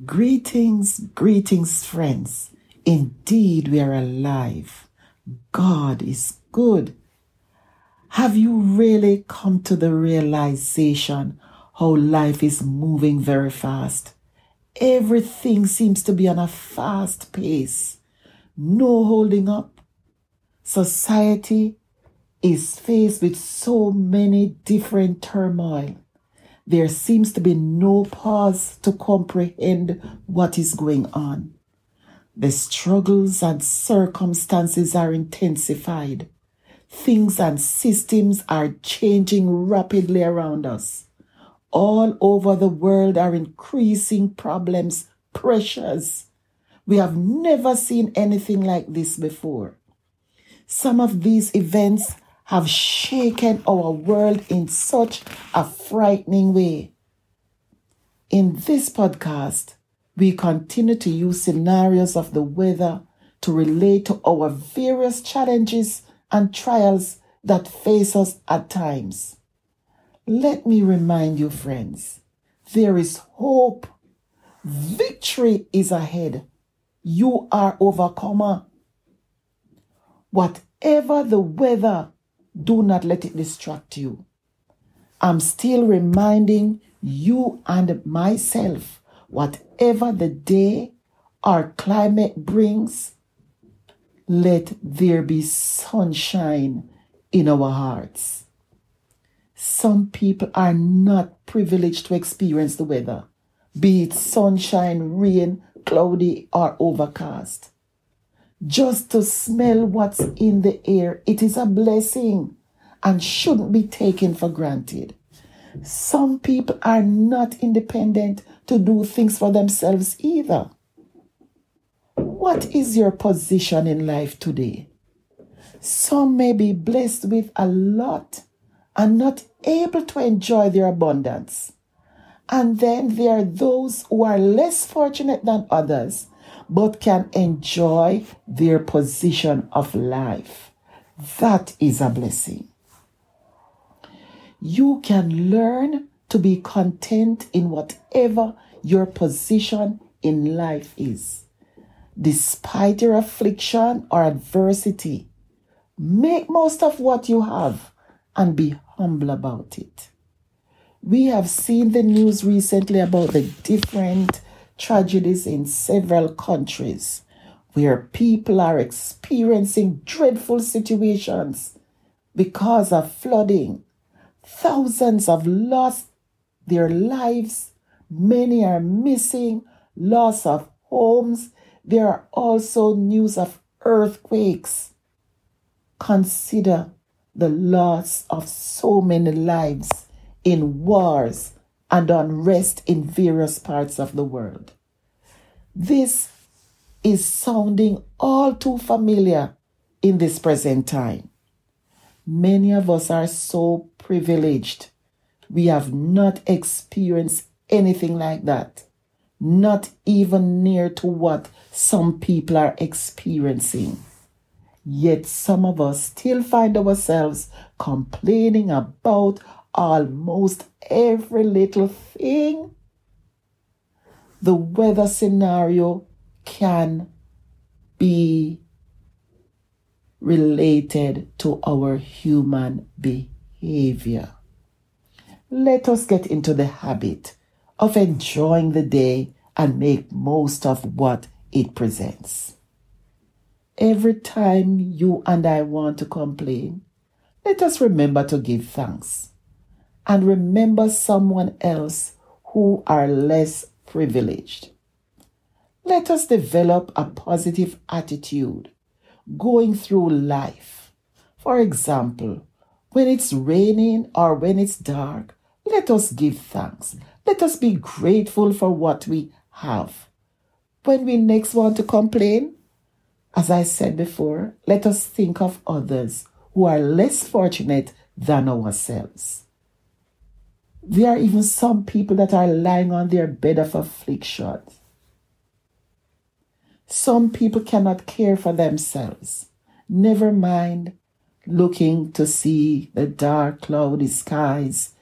Greetings, greetings, friends. Indeed, we are alive. God is good. Have you really come to the realization how life is moving very fast? Everything seems to be on a fast pace. No holding up. Society is faced with so many different turmoil there seems to be no pause to comprehend what is going on. The struggles and circumstances are intensified. Things and systems are changing rapidly around us. All over the world are increasing problems, pressures. We have never seen anything like this before. Some of these events have shaken our world in such a frightening way. In this podcast, we continue to use scenarios of the weather to relate to our various challenges and trials that face us at times. Let me remind you, friends, there is hope. Victory is ahead. You are overcomer. Whatever the weather do not let it distract you. I'm still reminding you and myself whatever the day or climate brings, let there be sunshine in our hearts. Some people are not privileged to experience the weather, be it sunshine, rain, cloudy, or overcast just to smell what's in the air. It is a blessing and shouldn't be taken for granted. Some people are not independent to do things for themselves either. What is your position in life today? Some may be blessed with a lot and not able to enjoy their abundance. And then there are those who are less fortunate than others but can enjoy their position of life. That is a blessing. You can learn to be content in whatever your position in life is. Despite your affliction or adversity, make most of what you have and be humble about it. We have seen the news recently about the different tragedies in several countries where people are experiencing dreadful situations because of flooding. Thousands have lost their lives, many are missing, loss of homes. There are also news of earthquakes. Consider the loss of so many lives in wars and unrest in various parts of the world. This is sounding all too familiar in this present time. Many of us are so privileged. We have not experienced anything like that, not even near to what some people are experiencing. Yet some of us still find ourselves complaining about almost every little thing. The weather scenario can be related to our human behavior. Let us get into the habit of enjoying the day and make most of what it presents. Every time you and I want to complain, let us remember to give thanks and remember someone else who are less privileged. Let us develop a positive attitude going through life. For example, when it's raining or when it's dark, let us give thanks. Let us be grateful for what we have. When we next want to complain, as I said before, let us think of others who are less fortunate than ourselves. There are even some people that are lying on their bed of affliction. Some people cannot care for themselves. Never mind looking to see the dark, cloudy skies,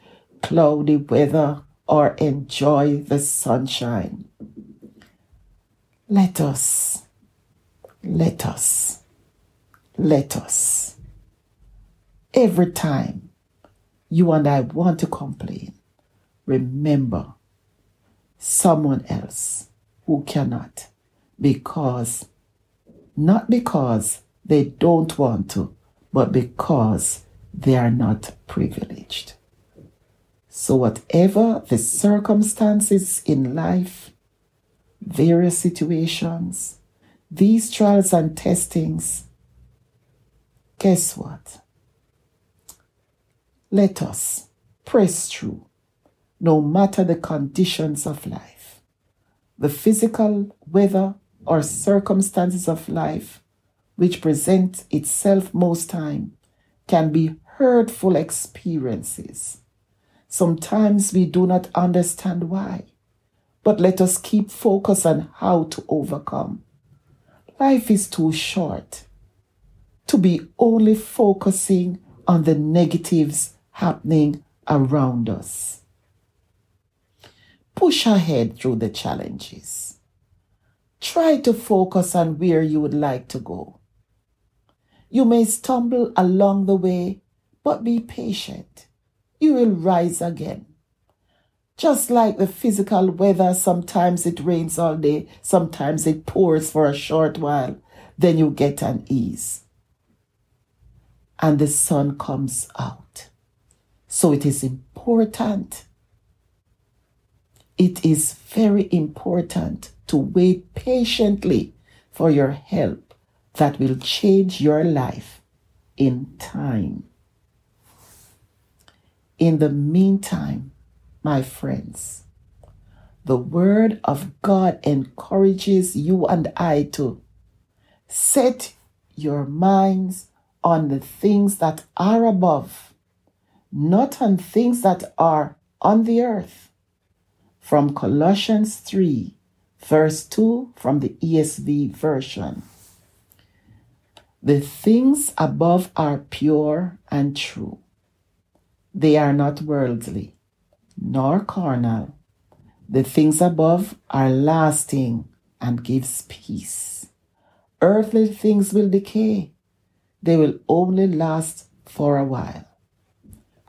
cloudy weather, or enjoy the sunshine. Let us, let us, let us. Every time you and I want to complain, remember someone else who cannot because, not because they don't want to, but because they are not privileged. So, whatever the circumstances in life, various situations, these trials and testings, guess what? Let us press through no matter the conditions of life, the physical, weather, or circumstances of life which present itself most time can be hurtful experiences. Sometimes we do not understand why, but let us keep focus on how to overcome. Life is too short to be only focusing on the negatives happening around us. Push ahead through the challenges. Try to focus on where you would like to go. You may stumble along the way, but be patient. You will rise again. Just like the physical weather, sometimes it rains all day, sometimes it pours for a short while, then you get an ease. And the sun comes out. So it is important. It is very important to wait patiently for your help that will change your life in time. In the meantime, my friends, the Word of God encourages you and I to set your minds on the things that are above, not on things that are on the earth. From Colossians 3, verse 2 from the ESV version. The things above are pure and true. They are not worldly, nor carnal. The things above are lasting and gives peace. Earthly things will decay. They will only last for a while.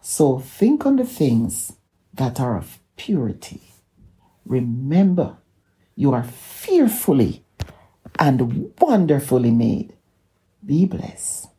So think on the things that are of purity. Remember, you are fearfully and wonderfully made. Be blessed.